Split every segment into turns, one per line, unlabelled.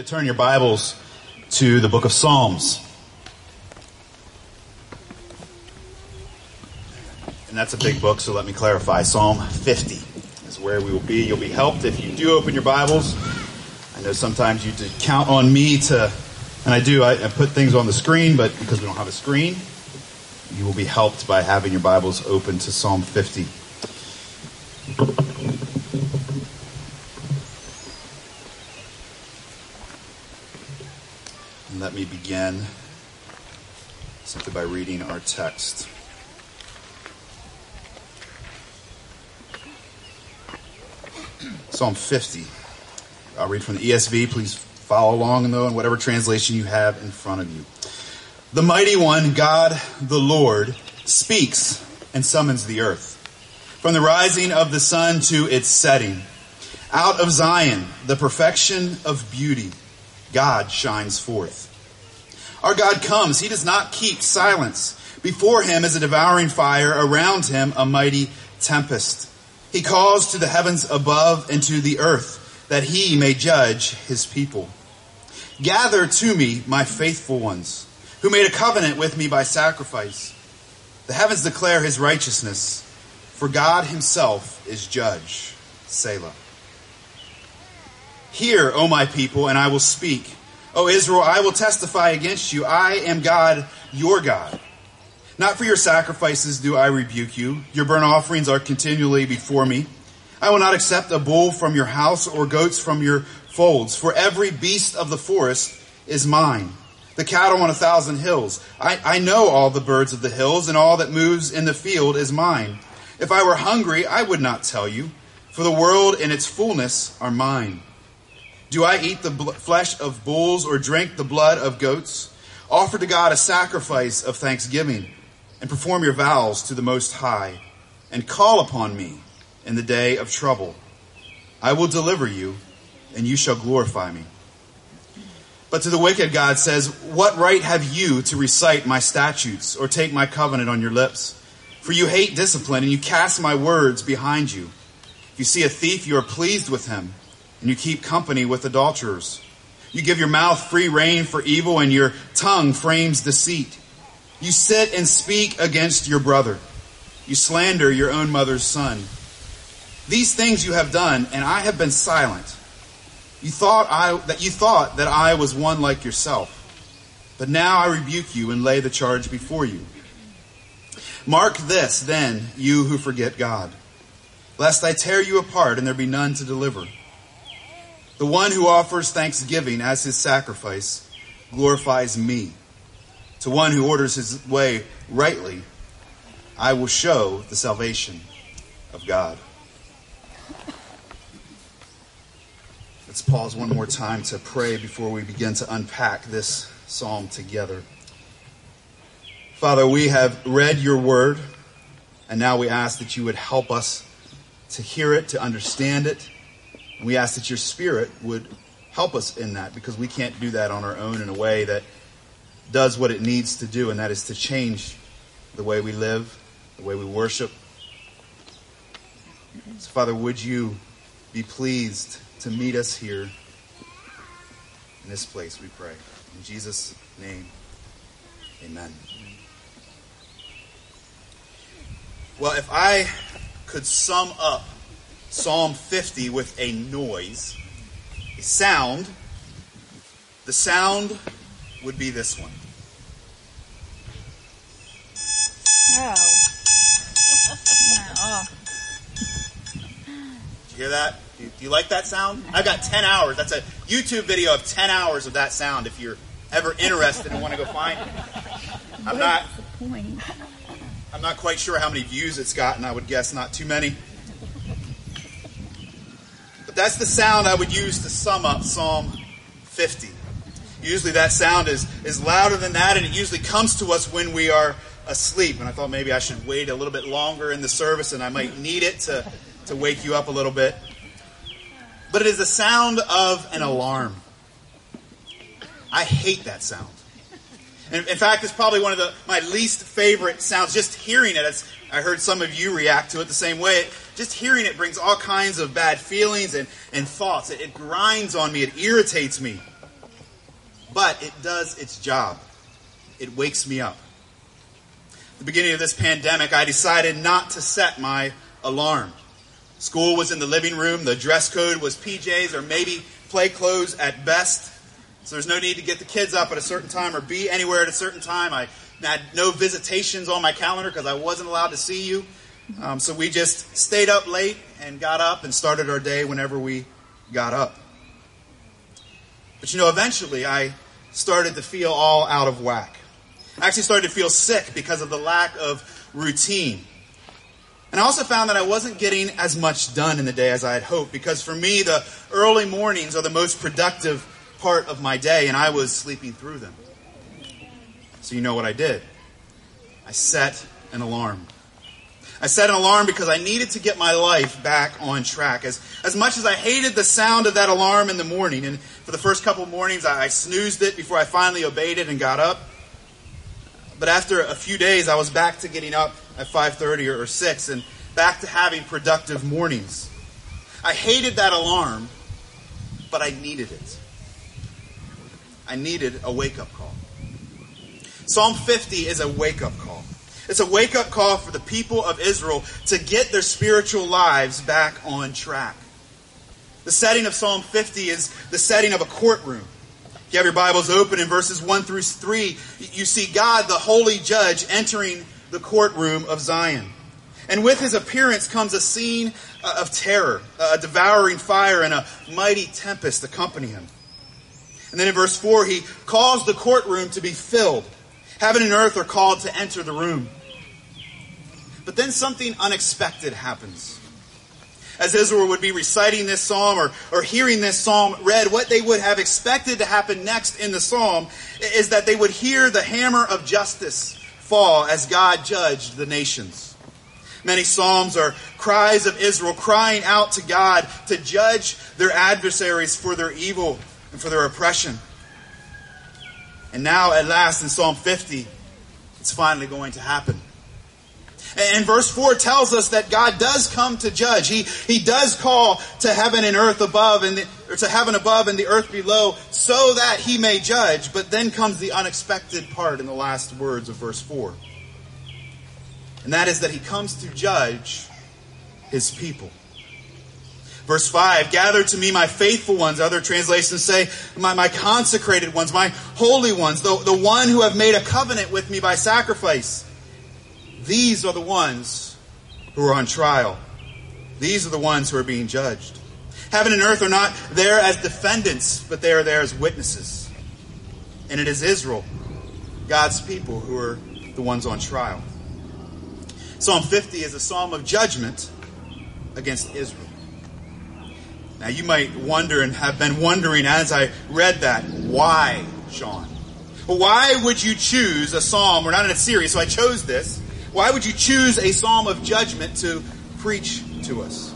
to turn your Bibles to the book of Psalms. And that's a big book, so let me clarify. Psalm 50 is where we will be. You'll be helped if you do open your Bibles. I know sometimes you count on me to, and I do, I, I put things on the screen, but because we don't have a screen, you will be helped by having your Bibles open to Psalm 50. Let me begin simply by reading our text. Psalm 50. I'll read from the ESV. Please follow along, though, in whatever translation you have in front of you. The mighty one, God the Lord, speaks and summons the earth. From the rising of the sun to its setting, out of Zion, the perfection of beauty, God shines forth. Our God comes. He does not keep silence. Before him is a devouring fire, around him a mighty tempest. He calls to the heavens above and to the earth that he may judge his people. Gather to me my faithful ones who made a covenant with me by sacrifice. The heavens declare his righteousness, for God himself is judge. Selah. Hear, O my people, and I will speak. O Israel, I will testify against you. I am God, your God. Not for your sacrifices do I rebuke you. Your burnt offerings are continually before me. I will not accept a bull from your house or goats from your folds, for every beast of the forest is mine the cattle on a thousand hills. I, I know all the birds of the hills, and all that moves in the field is mine. If I were hungry, I would not tell you, for the world and its fullness are mine. Do I eat the flesh of bulls or drink the blood of goats? Offer to God a sacrifice of thanksgiving, and perform your vows to the Most High, and call upon me in the day of trouble. I will deliver you, and you shall glorify me. But to the wicked, God says, What right have you to recite my statutes or take my covenant on your lips? For you hate discipline and you cast my words behind you. If you see a thief, you are pleased with him, and you keep company with adulterers. You give your mouth free rein for evil, and your tongue frames deceit. You sit and speak against your brother. You slander your own mother's son. These things you have done, and I have been silent. You thought I, that you thought that I was one like yourself. But now I rebuke you and lay the charge before you. Mark this, then, you who forget God, lest I tear you apart and there be none to deliver. The one who offers thanksgiving as his sacrifice glorifies me. To one who orders his way rightly, I will show the salvation of God. Let's pause one more time to pray before we begin to unpack this psalm together. Father, we have read your word, and now we ask that you would help us to hear it, to understand it. We ask that your spirit would help us in that because we can't do that on our own in a way that does what it needs to do, and that is to change the way we live, the way we worship. So, Father, would you be pleased to meet us here in this place, we pray. In Jesus' name, amen. Well, if I could sum up Psalm 50 with a noise, a sound, the sound would be this one. Did you hear that? Do you, do you like that sound? I've got 10 hours. That's a YouTube video of 10 hours of that sound if you're ever interested and want to go find it. I'm not. I'm not quite sure how many views it's gotten. I would guess not too many. That's the sound I would use to sum up Psalm 50. Usually that sound is, is louder than that, and it usually comes to us when we are asleep. And I thought maybe I should wait a little bit longer in the service, and I might need it to, to wake you up a little bit but it is the sound of an alarm. I hate that sound. And in fact, it's probably one of the, my least favorite sounds. Just hearing it, I heard some of you react to it the same way. Just hearing it brings all kinds of bad feelings and, and thoughts. It, it grinds on me. It irritates me. but it does its job. It wakes me up. The beginning of this pandemic, I decided not to set my alarm. School was in the living room, the dress code was PJs or maybe play clothes at best. So there's no need to get the kids up at a certain time or be anywhere at a certain time. I had no visitations on my calendar because I wasn't allowed to see you. Um, so we just stayed up late and got up and started our day whenever we got up. But you know, eventually I started to feel all out of whack. I actually started to feel sick because of the lack of routine. And I also found that I wasn't getting as much done in the day as I had hoped because for me, the early mornings are the most productive part of my day, and I was sleeping through them. So you know what I did? I set an alarm. I set an alarm because I needed to get my life back on track. As, as much as I hated the sound of that alarm in the morning, and for the first couple mornings I, I snoozed it before I finally obeyed it and got up. But after a few days, I was back to getting up at 5.30 or, or 6 and back to having productive mornings. I hated that alarm, but I needed it. I needed a wake-up call. Psalm 50 is a wake-up call. It's a wake up call for the people of Israel to get their spiritual lives back on track. The setting of Psalm 50 is the setting of a courtroom. If you have your Bibles open in verses 1 through 3, you see God, the holy judge, entering the courtroom of Zion. And with his appearance comes a scene uh, of terror, a devouring fire, and a mighty tempest accompany him. And then in verse 4, he calls the courtroom to be filled. Heaven and earth are called to enter the room. But then something unexpected happens. As Israel would be reciting this psalm or, or hearing this psalm read, what they would have expected to happen next in the psalm is that they would hear the hammer of justice fall as God judged the nations. Many psalms are cries of Israel crying out to God to judge their adversaries for their evil and for their oppression. And now, at last, in Psalm 50, it's finally going to happen. And verse 4 tells us that God does come to judge. He, he does call to heaven and earth above and the, or to heaven above and the earth below so that he may judge. But then comes the unexpected part in the last words of verse 4. And that is that he comes to judge his people. Verse 5, gather to me my faithful ones. Other translations say, my, my consecrated ones, my holy ones, the, the one who have made a covenant with me by sacrifice. These are the ones who are on trial. These are the ones who are being judged. Heaven and earth are not there as defendants, but they are there as witnesses. And it is Israel, God's people, who are the ones on trial. Psalm 50 is a psalm of judgment against Israel. Now, you might wonder and have been wondering as I read that, why, Sean? Why would you choose a psalm? We're not in a series, so I chose this. Why would you choose a psalm of judgment to preach to us?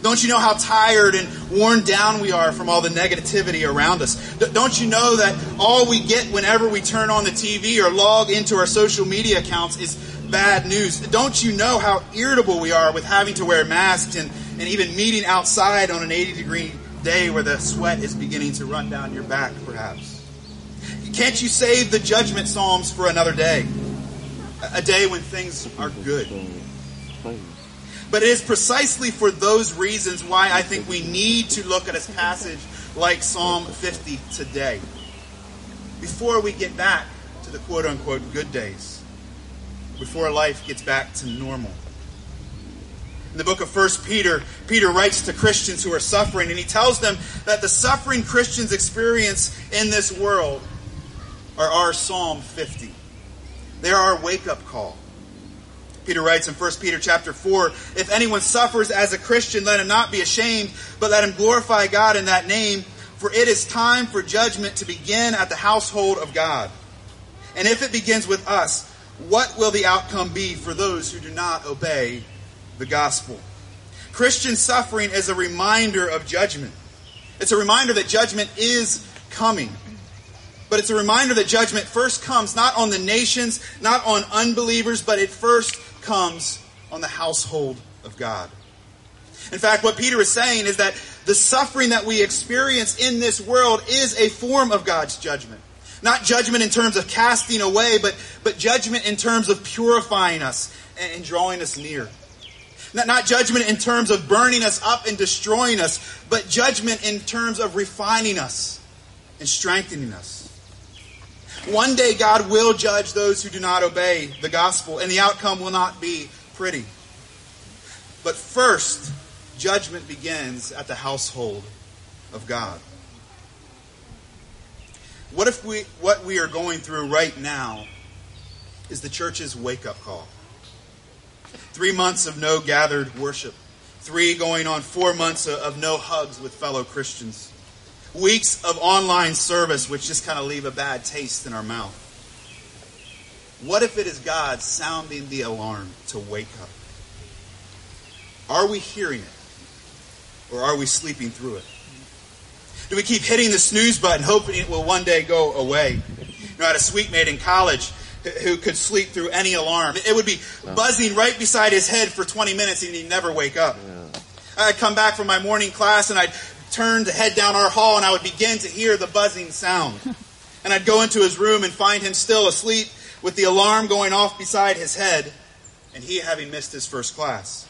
Don't you know how tired and worn down we are from all the negativity around us? Don't you know that all we get whenever we turn on the TV or log into our social media accounts is bad news? Don't you know how irritable we are with having to wear masks and, and even meeting outside on an 80 degree day where the sweat is beginning to run down your back, perhaps? Can't you save the judgment psalms for another day? a day when things are good. But it is precisely for those reasons why I think we need to look at a passage like Psalm 50 today. Before we get back to the quote unquote good days, before life gets back to normal. In the book of 1 Peter, Peter writes to Christians who are suffering, and he tells them that the suffering Christians experience in this world are our Psalm 50. They're our wake up call. Peter writes in 1 Peter chapter 4, if anyone suffers as a Christian, let him not be ashamed, but let him glorify God in that name, for it is time for judgment to begin at the household of God. And if it begins with us, what will the outcome be for those who do not obey the gospel? Christian suffering is a reminder of judgment. It's a reminder that judgment is coming. But it's a reminder that judgment first comes not on the nations, not on unbelievers, but it first comes on the household of God. In fact, what Peter is saying is that the suffering that we experience in this world is a form of God's judgment. Not judgment in terms of casting away, but, but judgment in terms of purifying us and, drawing us near. Not, not judgment in terms of burning us up and destroying us, but judgment in terms of refining us and strengthening us. One day God will judge those who do not obey the gospel, and the outcome will not be pretty. But first, judgment begins at the household of God. What if we what we are going through right now is the church's wake-up call? Three months of no gathered worship. Three going on four months of no hugs with fellow Christians weeks of online service which just kind of leave a bad taste in our mouth. What if it is God sounding the alarm to wake up? Are we hearing it? Or are we sleeping through it? Do we keep hitting the snooze button hoping it will one day go away? You know, I had a suite mate in college who could sleep through any alarm. It would be buzzing right beside his head for 20 minutes and he'd never wake up. I'd come back from my morning class and I'd turn to head down our hall and I would begin to hear the buzzing sound. And I'd go into his room and find him still asleep with the alarm going off beside his head and he having missed his first class.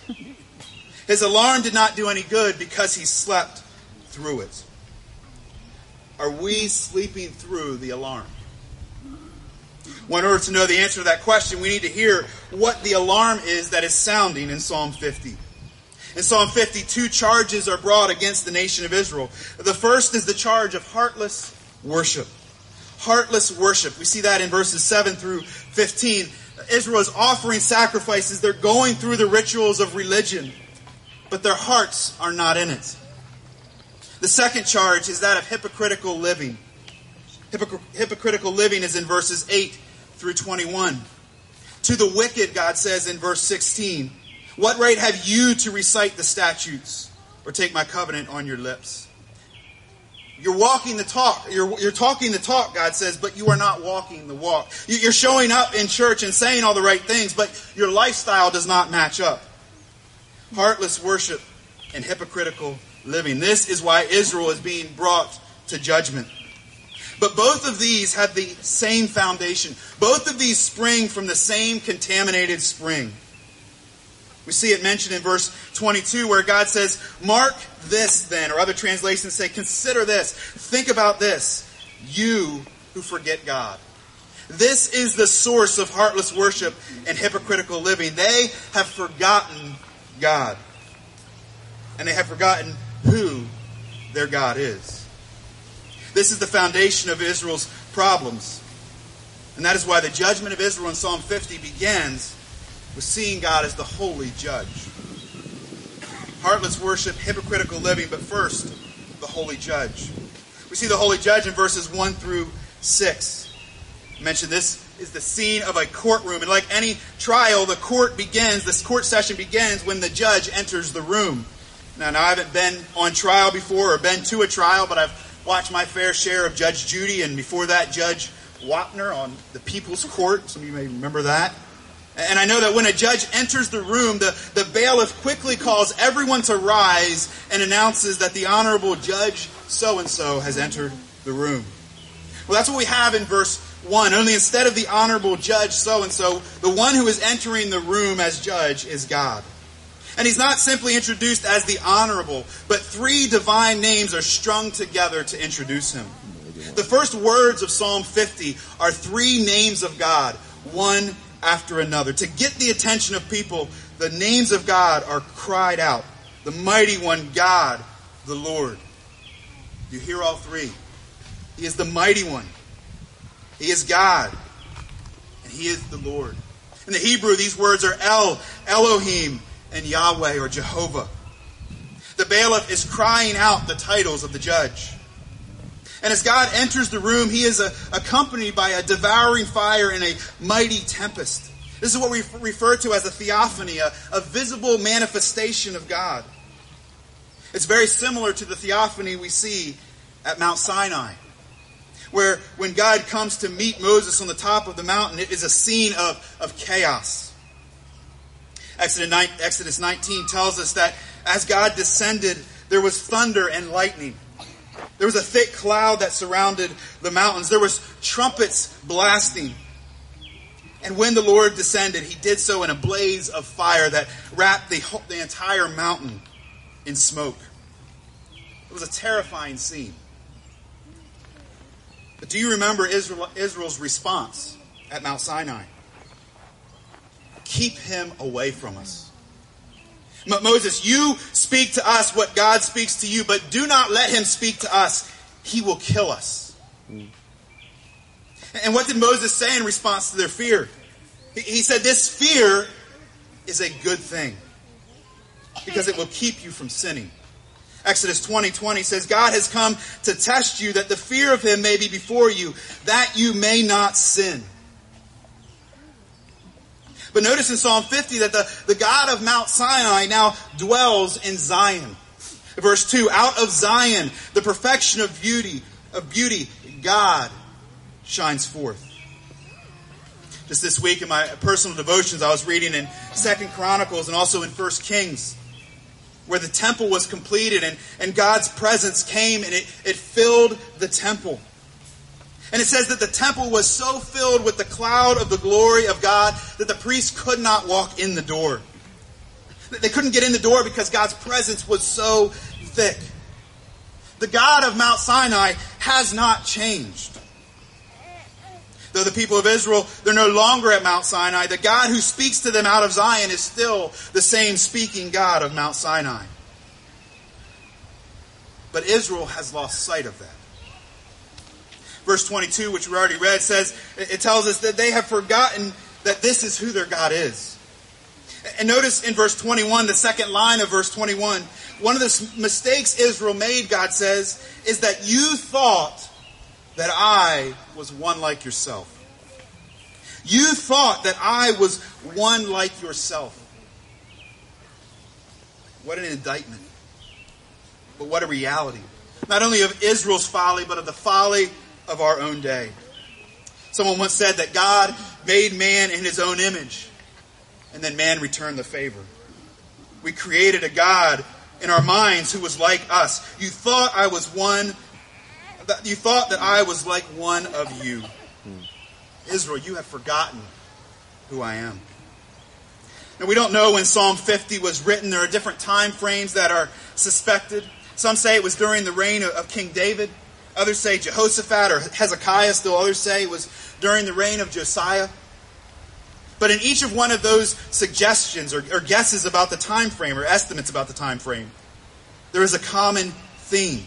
His alarm did not do any good because he slept through it. Are we sleeping through the alarm? Well, in order to know the answer to that question, we need to hear what the alarm is that is sounding in Psalm 50. In Psalm 52, charges are brought against the nation of Israel. The first is the charge of heartless worship. Heartless worship. We see that in verses 7 through 15. Israel is offering sacrifices. They're going through the rituals of religion, but their hearts are not in it. The second charge is that of hypocritical living. Hypocr- hypocritical living is in verses 8 through 21. To the wicked, God says in verse 16, what right have you to recite the statutes or take my covenant on your lips? You're walking the talk. You're, you're talking the talk, God says, but you are not walking the walk. You're showing up in church and saying all the right things, but your lifestyle does not match up. Heartless worship and hypocritical living. This is why Israel is being brought to judgment. But both of these have the same foundation. Both of these spring from the same contaminated spring. We see it mentioned in verse 22 where God says, Mark this then, or other translations say, consider this, think about this, you who forget God. This is the source of heartless worship and hypocritical living. They have forgotten God. And they have forgotten who their God is. This is the foundation of Israel's problems. And that is why the judgment of Israel in Psalm 50 begins with seeing God as the holy judge. Heartless worship, hypocritical living, but first, the holy judge. We see the holy judge in verses 1 through 6. I mentioned this is the scene of a courtroom. And like any trial, the court begins, this court session begins when the judge enters the room. Now, now I haven't been on trial before or been to a trial, but I've watched my fair share of Judge Judy and before that, Judge Wapner on the People's Court. Some of you may remember that. And I know that when a judge enters the room, the, the bailiff quickly calls everyone to rise and announces that the honorable judge so and so has entered the room. Well, that's what we have in verse 1. Only instead of the honorable judge so and so, the one who is entering the room as judge is God. And he's not simply introduced as the honorable, but three divine names are strung together to introduce him. The first words of Psalm 50 are three names of God, one after another. To get the attention of people, the names of God are cried out. The mighty one, God, the Lord. You hear all three. He is the mighty one. He is God. And He is the Lord. In the Hebrew, these words are El, Elohim, and Yahweh or Jehovah. The bailiff is crying out the titles of the judge. And as God enters the room, he is a, accompanied by a devouring fire and a mighty tempest. This is what we refer to as a theophany, a, a visible manifestation of God. It's very similar to the theophany we see at Mount Sinai, where when God comes to meet Moses on the top of the mountain, it is a scene of, of chaos. Exodus 19 tells us that as God descended, there was thunder and lightning. There was a thick cloud that surrounded the mountains. There was trumpets blasting. And when the Lord descended, he did so in a blaze of fire that wrapped the, the entire mountain in smoke. It was a terrifying scene. But do you remember Israel, Israel's response at Mount Sinai? Keep him away from us. Moses, you speak to us what God speaks to you, but do not let him speak to us. He will kill us. And what did Moses say in response to their fear? He said, This fear is a good thing because it will keep you from sinning. Exodus 20 20 says, God has come to test you that the fear of him may be before you, that you may not sin. But notice in Psalm 50 that the, the God of Mount Sinai now dwells in Zion. Verse 2, out of Zion, the perfection of beauty, of beauty, God shines forth. Just this week in my personal devotions, I was reading in Second Chronicles and also in First Kings, where the temple was completed and, and God's presence came and it, it filled the temple. And it says that the temple was so filled with the cloud of the glory of God that the priests could not walk in the door. They couldn't get in the door because God's presence was so thick. The God of Mount Sinai has not changed. Though the people of Israel, they're no longer at Mount Sinai, the God who speaks to them out of Zion is still the same speaking God of Mount Sinai. But Israel has lost sight of that verse 22, which we already read, says, it tells us that they have forgotten that this is who their God is. And notice in verse 21, the second line of verse 21, one of the mistakes Israel made, God says, is that you thought that I was one like yourself. You thought that I was one like yourself. What an indictment. But what a reality. Not only of Israel's folly, but of the folly of our own day. Someone once said that God made man in his own image, and then man returned the favor. We created a God in our minds who was like us. You thought I was one, you thought that I was like one of you. Israel, you have forgotten who I am. Now we don't know when Psalm 50 was written. There are different time frames that are suspected. Some say it was during the reign of King David. Others say Jehoshaphat or Hezekiah. Still others say it was during the reign of Josiah. But in each of one of those suggestions or, or guesses about the time frame or estimates about the time frame, there is a common theme.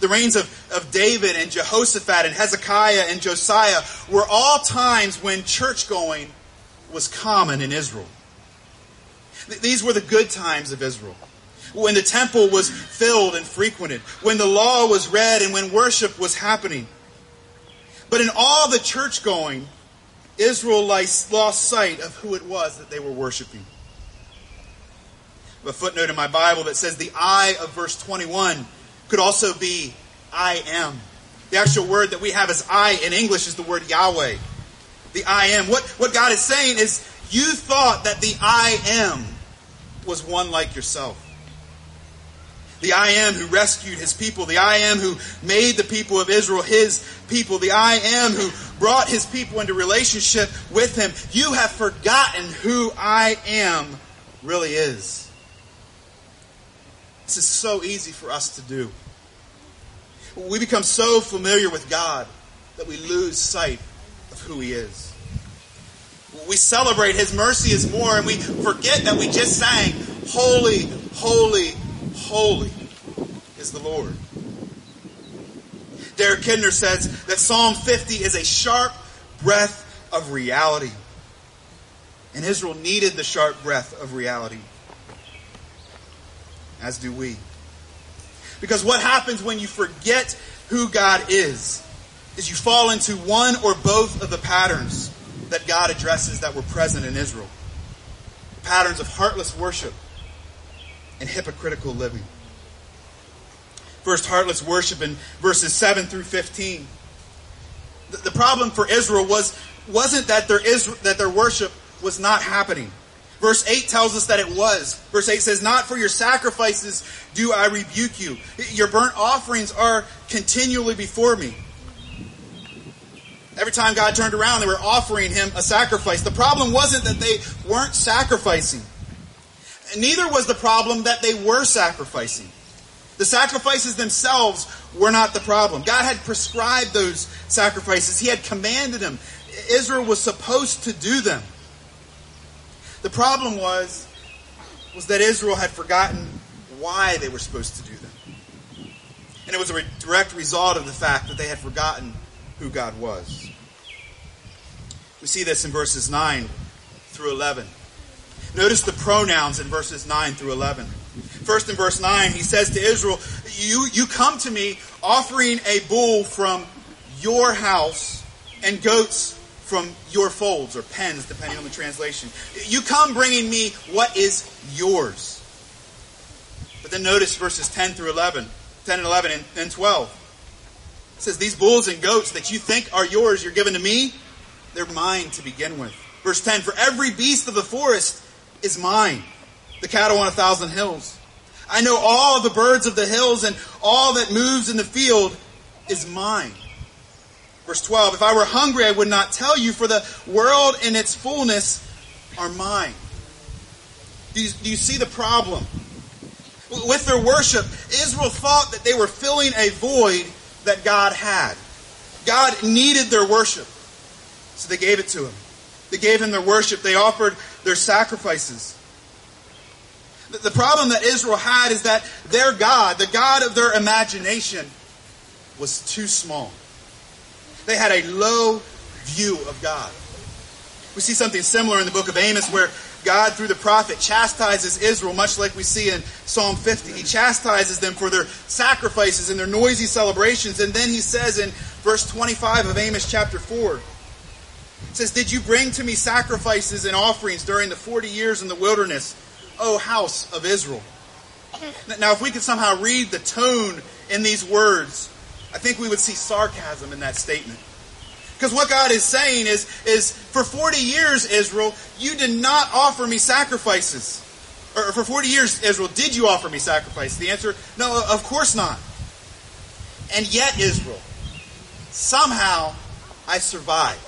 The reigns of, of David and Jehoshaphat and Hezekiah and Josiah were all times when church going was common in Israel. These were the good times of Israel when the temple was filled and frequented, when the law was read, and when worship was happening. But in all the church going, Israel lost sight of who it was that they were worshiping. A footnote in my Bible that says the I of verse 21 could also be I am. The actual word that we have as I in English is the word Yahweh. The I am. What, what God is saying is, you thought that the I am was one like yourself. The I am who rescued his people. The I am who made the people of Israel his people. The I am who brought his people into relationship with him. You have forgotten who I am really is. This is so easy for us to do. We become so familiar with God that we lose sight of who he is. We celebrate his mercy is more and we forget that we just sang, Holy, Holy, holy is the Lord. Derek Kidner says that Psalm 50 is a sharp breath of reality. And Israel needed the sharp breath of reality. As do we. Because what happens when you forget who God is, is you fall into one or both of the patterns that God addresses that were present in Israel. Patterns of heartless worship, and hypocritical living. First, heartless worship in verses 7 through 15. The, problem for Israel was, wasn't that their, Israel, that their worship was not happening. Verse 8 tells us that it was. Verse 8 says, Not for your sacrifices do I rebuke you. Your burnt offerings are continually before me. Every time God turned around, they were offering him a sacrifice. The problem wasn't that they weren't sacrificing. Neither was the problem that they were sacrificing. The sacrifices themselves were not the problem. God had prescribed those sacrifices. He had commanded them. Israel was supposed to do them. The problem was, was that Israel had forgotten why they were supposed to do them. And it was a direct result of the fact that they had forgotten who God was. We see this in verses 9 through 11. Notice the pronouns in verses 9 through 11. First in verse 9, he says to Israel, You, you come to me offering a bull from your house and goats from your folds or pens, depending on the translation. You come bringing me what is yours. But then notice verses 10 through 11, 10 and 11 and, and 12. It says, These bulls and goats that you think are yours, you're given to me, they're mine to begin with. Verse 10 For every beast of the forest is mine, the cattle on a thousand hills. I know all the birds of the hills, and all that moves in the field is mine. Verse 12 If I were hungry, I would not tell you, for the world and its fullness are mine. Do you, do you see the problem? With their worship, Israel thought that they were filling a void that God had. God needed their worship. So they gave it to him. They gave him their worship. They offered their sacrifices. The problem that Israel had is that their God, the God of their imagination, was too small. They had a low view of God. We see something similar in the book of Amos where God, through the prophet, chastises Israel, much like we see in Psalm 50. He chastises them for their sacrifices and their noisy celebrations. And then he says in verse 25 of Amos chapter 4, says, Did you bring to me sacrifices and offerings during the 40 years in the wilderness, O house of Israel? Now, if we could somehow read the tone in these words, I think we would see sarcasm in that statement. Because what God is saying is, is for 40 years, Israel, you did not offer me sacrifices. Or for 40 years, Israel, did you offer me sacrifice? The answer, no, of course not. And yet, Israel, somehow I survived.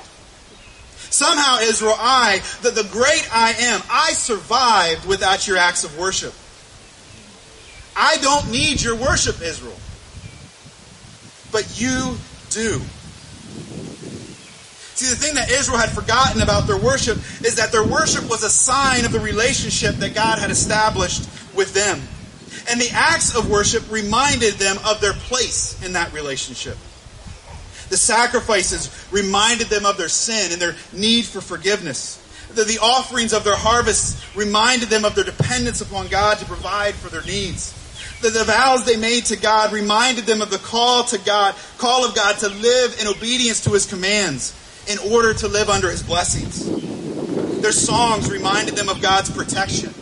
Somehow, Israel, I, the, the great I am, I survived without your acts of worship. I don't need your worship, Israel. But you do. See, the thing that Israel had forgotten about their worship is that their worship was a sign of the relationship that God had established with them. And the acts of worship reminded them of their place in that relationship. The sacrifices reminded them of their sin and their need for forgiveness. The, the offerings of their harvests reminded them of their dependence upon God to provide for their needs. The, the vows they made to God reminded them of the call to God, call of God to live in obedience to His commands in order to live under His blessings. Their songs reminded them of God's protection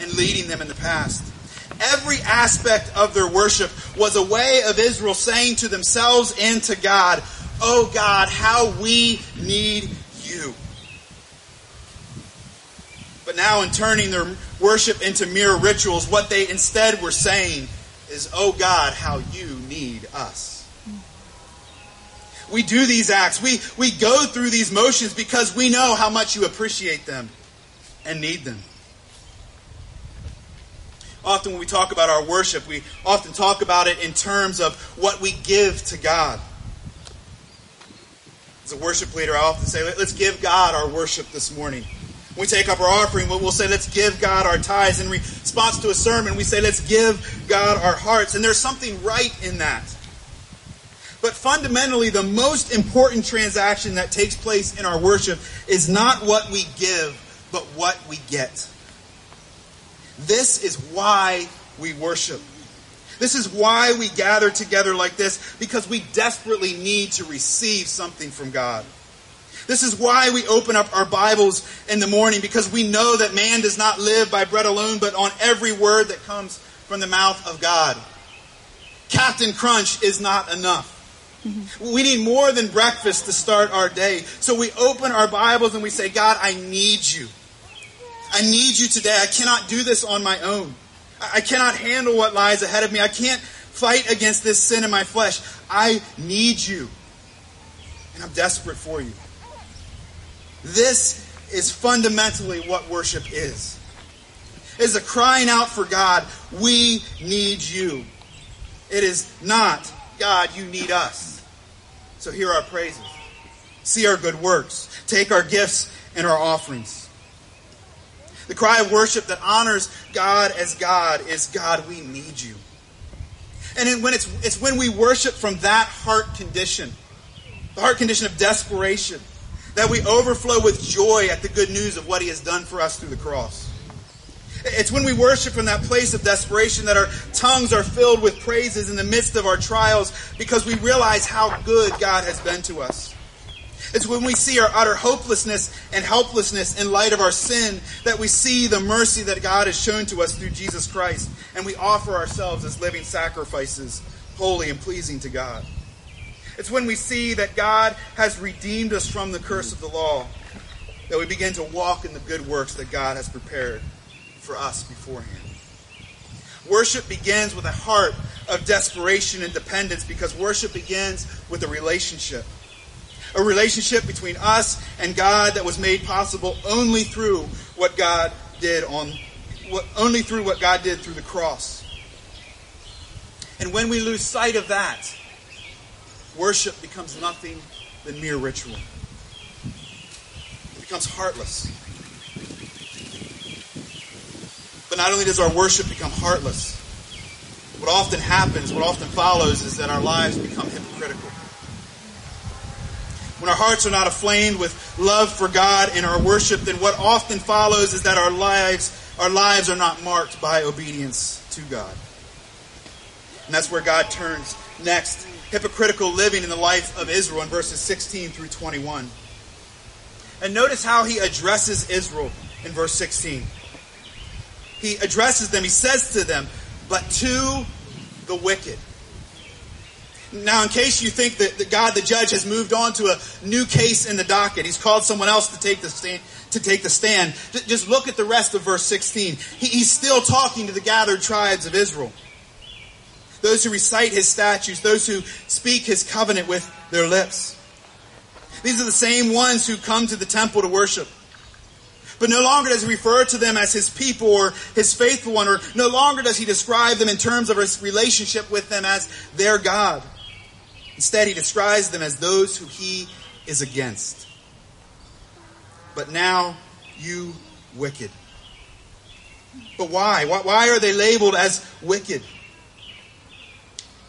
and leading them in the past. Every aspect of their worship was a way of Israel saying to themselves and to God, Oh God, how we need you. But now, in turning their worship into mere rituals, what they instead were saying is, Oh God, how you need us. We do these acts. We, we go through these motions because we know how much you appreciate them and need them often when we talk about our worship, we often talk about it in terms of what we give to God. As a worship leader, I often say, let's give God our worship this morning. When we take up our offering, we'll say, let's give God our tithes. In response to a sermon, we say, let's give God our hearts. And there's something right in that. But fundamentally, the most important transaction that takes place in our worship is not what we give, but what we get. This is why we worship. This is why we gather together like this, because we desperately need to receive something from God. This is why we open up our Bibles in the morning, because we know that man does not live by bread alone, but on every word that comes from the mouth of God. Captain Crunch is not enough. Mm-hmm. We need more than breakfast to start our day. So we open our Bibles and we say, God, I need you. I need you today. I cannot do this on my own. I cannot handle what lies ahead of me. I can't fight against this sin in my flesh. I need you. And I'm desperate for you. This is fundamentally what worship is. It is a crying out for God, we need you. It is not, God, you need us. So hear our praises. See our good works. Take our gifts and our offerings. The cry of worship that honors God as God is God, we need you. And when it's, it's when we worship from that heart condition, the heart condition of desperation, that we overflow with joy at the good news of what He has done for us through the cross. It's when we worship from that place of desperation that our tongues are filled with praises in the midst of our trials because we realize how good God has been to us. It's when we see our utter hopelessness and helplessness in light of our sin that we see the mercy that God has shown to us through Jesus Christ and we offer ourselves as living sacrifices, holy and pleasing to God. It's when we see that God has redeemed us from the curse of the law that we begin to walk in the good works that God has prepared for us beforehand. Worship begins with a heart of desperation and dependence because worship begins with a relationship a relationship between us and God that was made possible only through what God did on what, only through what God did through the cross. And when we lose sight of that, worship becomes nothing than mere ritual. It becomes heartless. But not only does our worship become heartless, what often happens, what often follows, is that our lives become hypocritical when our hearts are not aflamed with love for God in our worship, then what often follows is that our lives, our lives are not marked by obedience to God. And that's where God turns next. Hypocritical living in the life of Israel in verses 16 through 21. And notice how he addresses Israel in verse 16. He addresses them, he says to them, but to the wicked. Now, in case you think that, that God the judge has moved on to a new case in the docket, he's called someone else to take the stand. To take the stand. Just look at the rest of verse 16. He, he's still talking to the gathered tribes of Israel. Those who recite his statutes, those who speak his covenant with their lips. These are the same ones who come to the temple to worship. But no longer does he refer to them as his people or his faithful one, or no longer does he describe them in terms of his relationship with them as their God. Instead, he describes them as those who he is against. But now, you wicked. But why? Why are they labeled as wicked?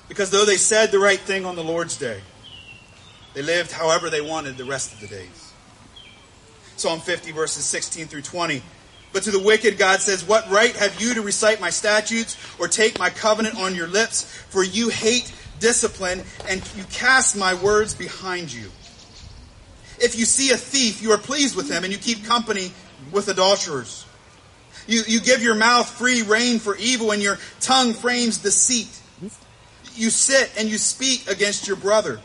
Because though they said the right thing on the Lord's day, they lived however they wanted the rest of the days. Psalm 50, verses 16 through 20. But to the wicked, God says, What right have you to recite my statutes or take my covenant on your lips? For you hate discipline, and you cast my words behind you. If you see a thief, you are pleased with him, and you keep company with adulterers. You, you give your mouth free rein for evil, and your tongue frames deceit. You sit and you speak against your brother.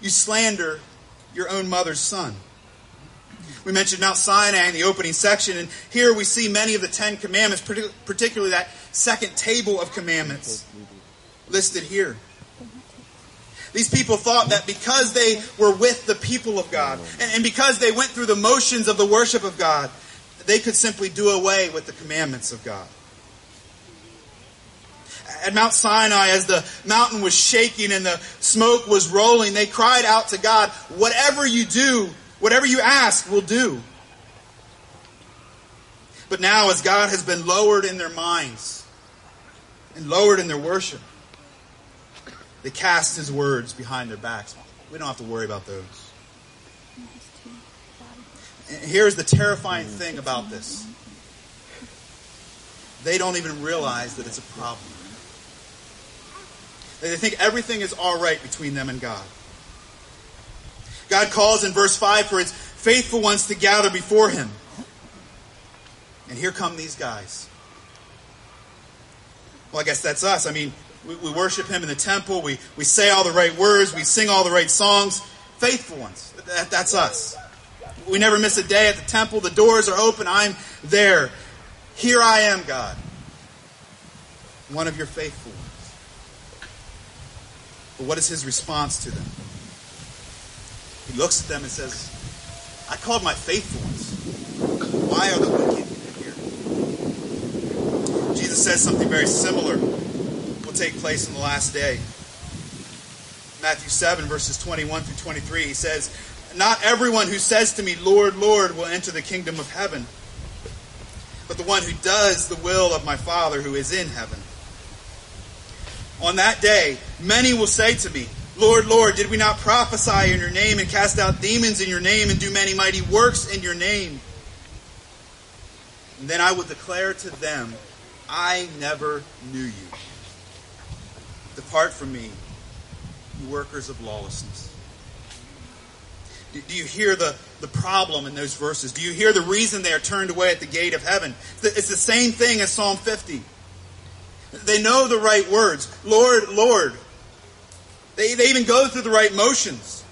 You slander your own mother's son. We mentioned Mount Sinai in the opening section, and here we see many of the Ten Commandments, particularly that second table of commandments listed here. These people thought that because they were with the people of God and, because they went through the motions of the worship of God, they could simply do away with the commandments of God. At Mount Sinai, as the mountain was shaking and the smoke was rolling, they cried out to God, Whatever you do, whatever you ask, we'll do. But now, as God has been lowered in their minds and lowered in their worship, they cast his words behind their backs. We don't have to worry about those. And here's the terrifying thing about this they don't even realize that it's a problem. They think everything is all right between them and God. God calls in verse 5 for his faithful ones to gather before him. And here come these guys. Well, I guess that's us. I mean, we, we worship Him in the temple. We, we say all the right words. We sing all the right songs. Faithful ones. That, that's us. We never miss a day at the temple. The doors are open. I'm there. Here I am, God. One of your faithful ones. But what is his response to them? He looks at them and says, I called my faithful ones. Why are the wicked here? Jesus says something very similar will take place in the last day. Matthew 7, verses 21 through 23, he says, Not everyone who says to me, Lord, Lord, will enter the kingdom of heaven, but the one who does the will of my Father who is in heaven. On that day, many will say to me, Lord, Lord, did we not prophesy in your name and cast out demons in your name and do many mighty works in your name? And then I will declare to them, I never knew you. Depart from me, you workers of lawlessness. Do you hear the, the problem in those verses? Do you hear the reason they are turned away at the gate of heaven? It's the same thing as Psalm 50. They know the right words. Lord, Lord. They, they even go through the right motions.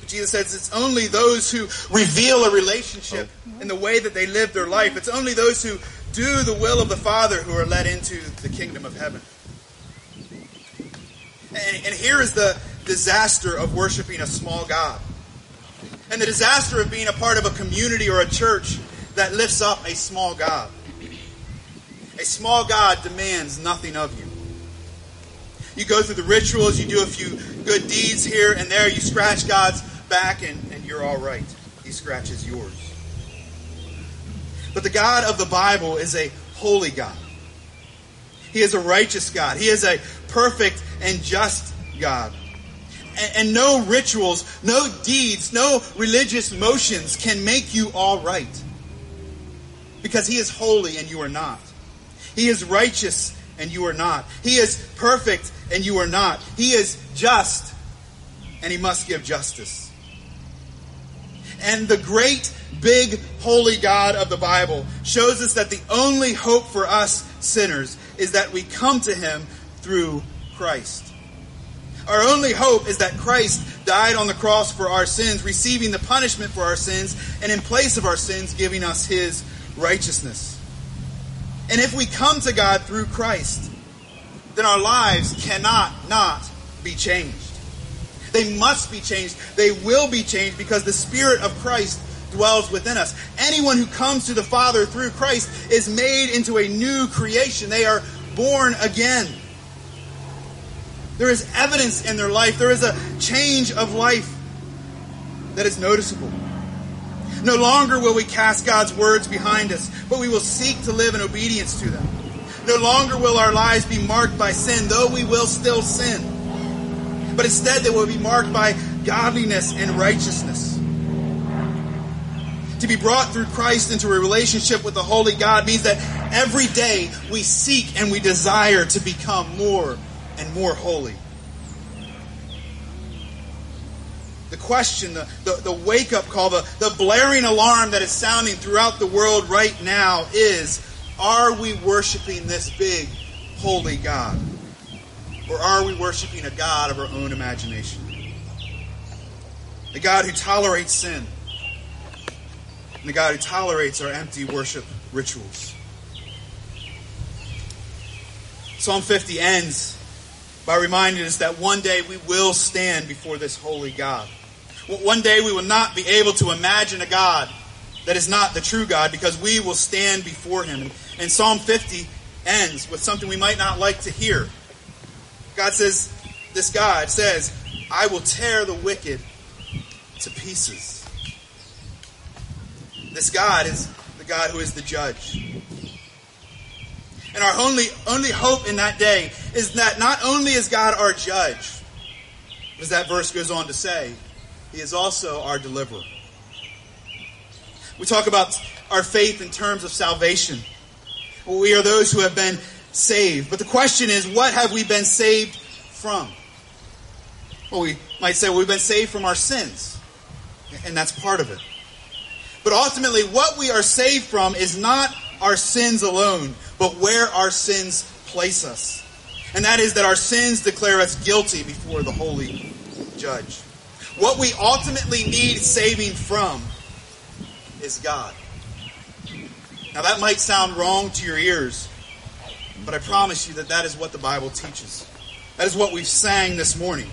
But Jesus says it's only those who reveal a relationship in the way that they live their life. It's only those who do the will of the Father who are led into the kingdom of heaven. And, and here is the disaster of worshiping a small God. And the disaster of being a part of a community or a church that lifts up a small God. A small God demands nothing of you. You go through the rituals, you do a few good deeds here and there, you scratch God's back, and, and you're all right. He scratches yours. But the God of the Bible is a holy God. He is a righteous God. He is a perfect and just God. And, and no rituals, no deeds, no religious motions can make you all right. Because He is holy and you are not. He is righteous and you are not. He is perfect and you are not. He is just and He must give justice. And the great, big, holy God of the Bible shows us that the only hope for us sinners is that we come to Him through Christ. Our only hope is that Christ died on the cross for our sins, receiving the punishment for our sins, and in place of our sins, giving us His righteousness. And if we come to God through Christ, then our lives cannot not be changed. They must be changed. They will be changed because the Spirit of Christ dwells within us. Anyone who comes to the Father through Christ is made into a new creation. They are born again. There is evidence in their life. There is a change of life that is noticeable. No longer will we cast God's words behind us, but we will seek to live in obedience to them. No longer will our lives be marked by sin, though we will still sin. But instead, they will be marked by godliness and righteousness. To be brought through Christ into a relationship with the Holy God means that every day we seek and we desire to become more and more holy. The question, the, the, the wake up call, the, the blaring alarm that is sounding throughout the world right now is are we worshiping this big, holy God? Or are we worshiping a God of our own imagination? A God who tolerates sin. And a God who tolerates our empty worship rituals. Psalm 50 ends by reminding us that one day we will stand before this holy God. One day we will not be able to imagine a God that is not the true God because we will stand before him. And Psalm 50 ends with something we might not like to hear. God says, this God says, I will tear the wicked to pieces. This God is the God who is the judge. And our only, only hope in that day is that not only is God our judge, as that verse goes on to say, He is also our deliverer. We talk about our faith in terms of salvation. We are those who have been saved. But the question is, what have we been saved from? Well, we might say, well, we've been saved from our sins. And that's part of it. But ultimately, what we are saved from is not our sins alone, but where our sins place us. And that is that our sins declare us guilty before the holy judge. What we ultimately need saving from is God. Now, that might sound wrong to your ears, but I promise you that that is what the Bible teaches. That is what we've sang this morning.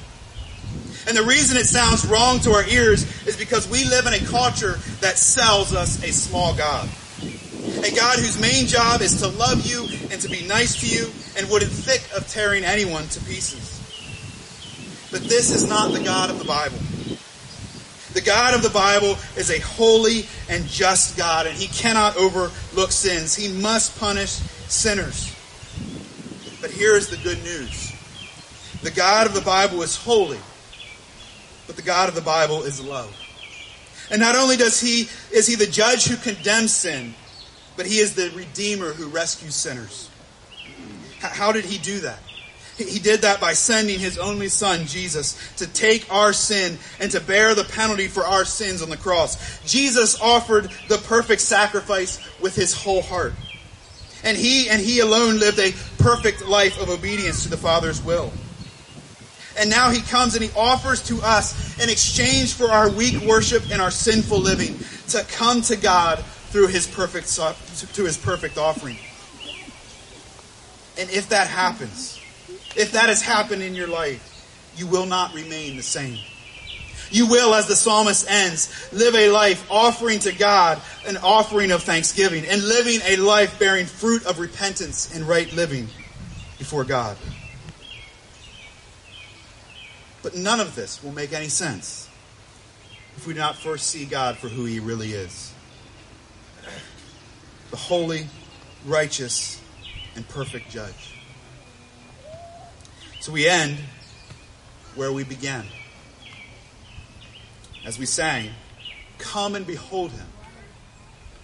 And the reason it sounds wrong to our ears is because we live in a culture that sells us a small God. A God whose main job is to love you and to be nice to you and wouldn't think of tearing anyone to pieces. But this is not the God of the Bible. The God of the Bible is a holy and just God, and He cannot overlook sins. He must punish sinners. But here is the good news the God of the Bible is holy, but the God of the Bible is love. And not only does he is he the judge who condemns sin, but he is the redeemer who rescues sinners. How did he do that? He did that by sending his only son, Jesus, to take our sin and to bear the penalty for our sins on the cross. Jesus offered the perfect sacrifice with his whole heart. And he and he alone lived a perfect life of obedience to the Father's will. And now he comes and he offers to us in exchange for our weak worship and our sinful living to come to God through his perfect to his perfect offering. And if that happens, if that has happened in your life, you will not remain the same. You will, as the psalmist ends, live a life offering to God an offering of thanksgiving and living a life bearing fruit of repentance and right living before God. But none of this will make any sense if we do not first see God for who He really is the holy, righteous, and perfect judge. So we end where we began. As we sang, Come and behold him,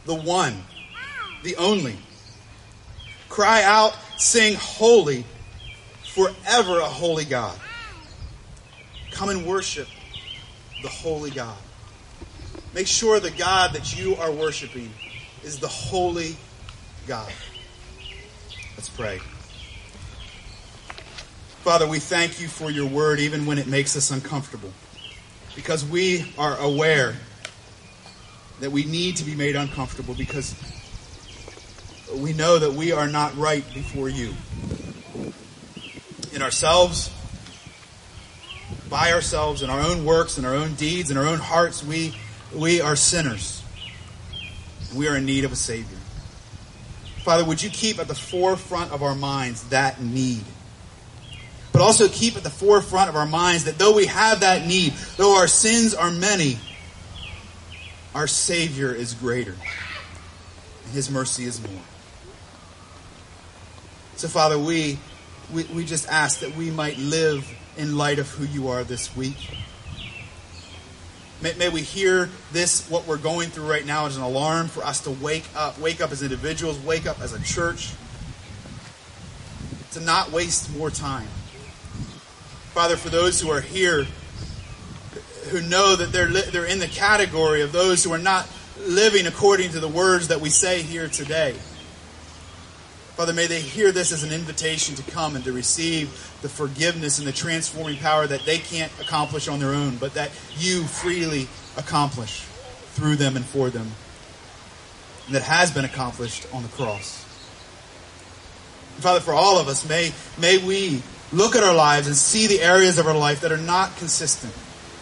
the one, the only. Cry out, sing holy, forever a holy God. Come and worship the holy God. Make sure the God that you are worshiping is the holy God. Let's pray. Father, we thank you for your word, even when it makes us uncomfortable, because we are aware that we need to be made uncomfortable because we know that we are not right before you. In ourselves, by ourselves, in our own works, in our own deeds, in our own hearts, we, we are sinners. We are in need of a Savior. Father, would you keep at the forefront of our minds that need? but also keep at the forefront of our minds that though we have that need, though our sins are many, our Savior is greater, and His mercy is more. So, Father, we, we, we just ask that we might live in light of who you are this week. May, may, we hear this, what we're going through right now, as an alarm for us to wake up, wake up as individuals, wake up as a church, to not waste more time Father, for those who are here who know that they're, they're in the category of those who are not living according to the words that we say here today. Father, may they hear this as an invitation to come and to receive the forgiveness and the transforming power that they can't accomplish on their own, but that you freely accomplish through them and for them, and that has been accomplished on the cross. Father, for all of us, may, may we look at our lives and see the areas of our life that are not consistent.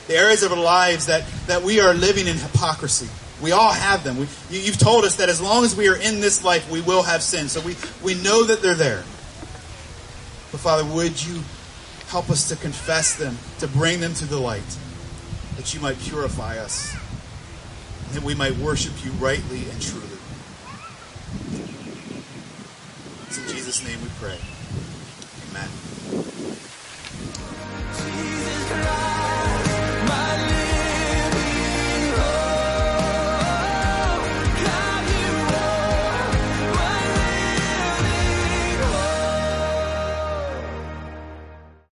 The areas of our lives that, that we are living in hypocrisy. We all have them. We, you, have told us that as long as we are in this life, we will have sin. So we, we know that they're there. But Father, would you help us to confess them, to bring them to the light, that you might purify us, and that we might worship you rightly and truly. It's in Jesus' name we pray. Amen.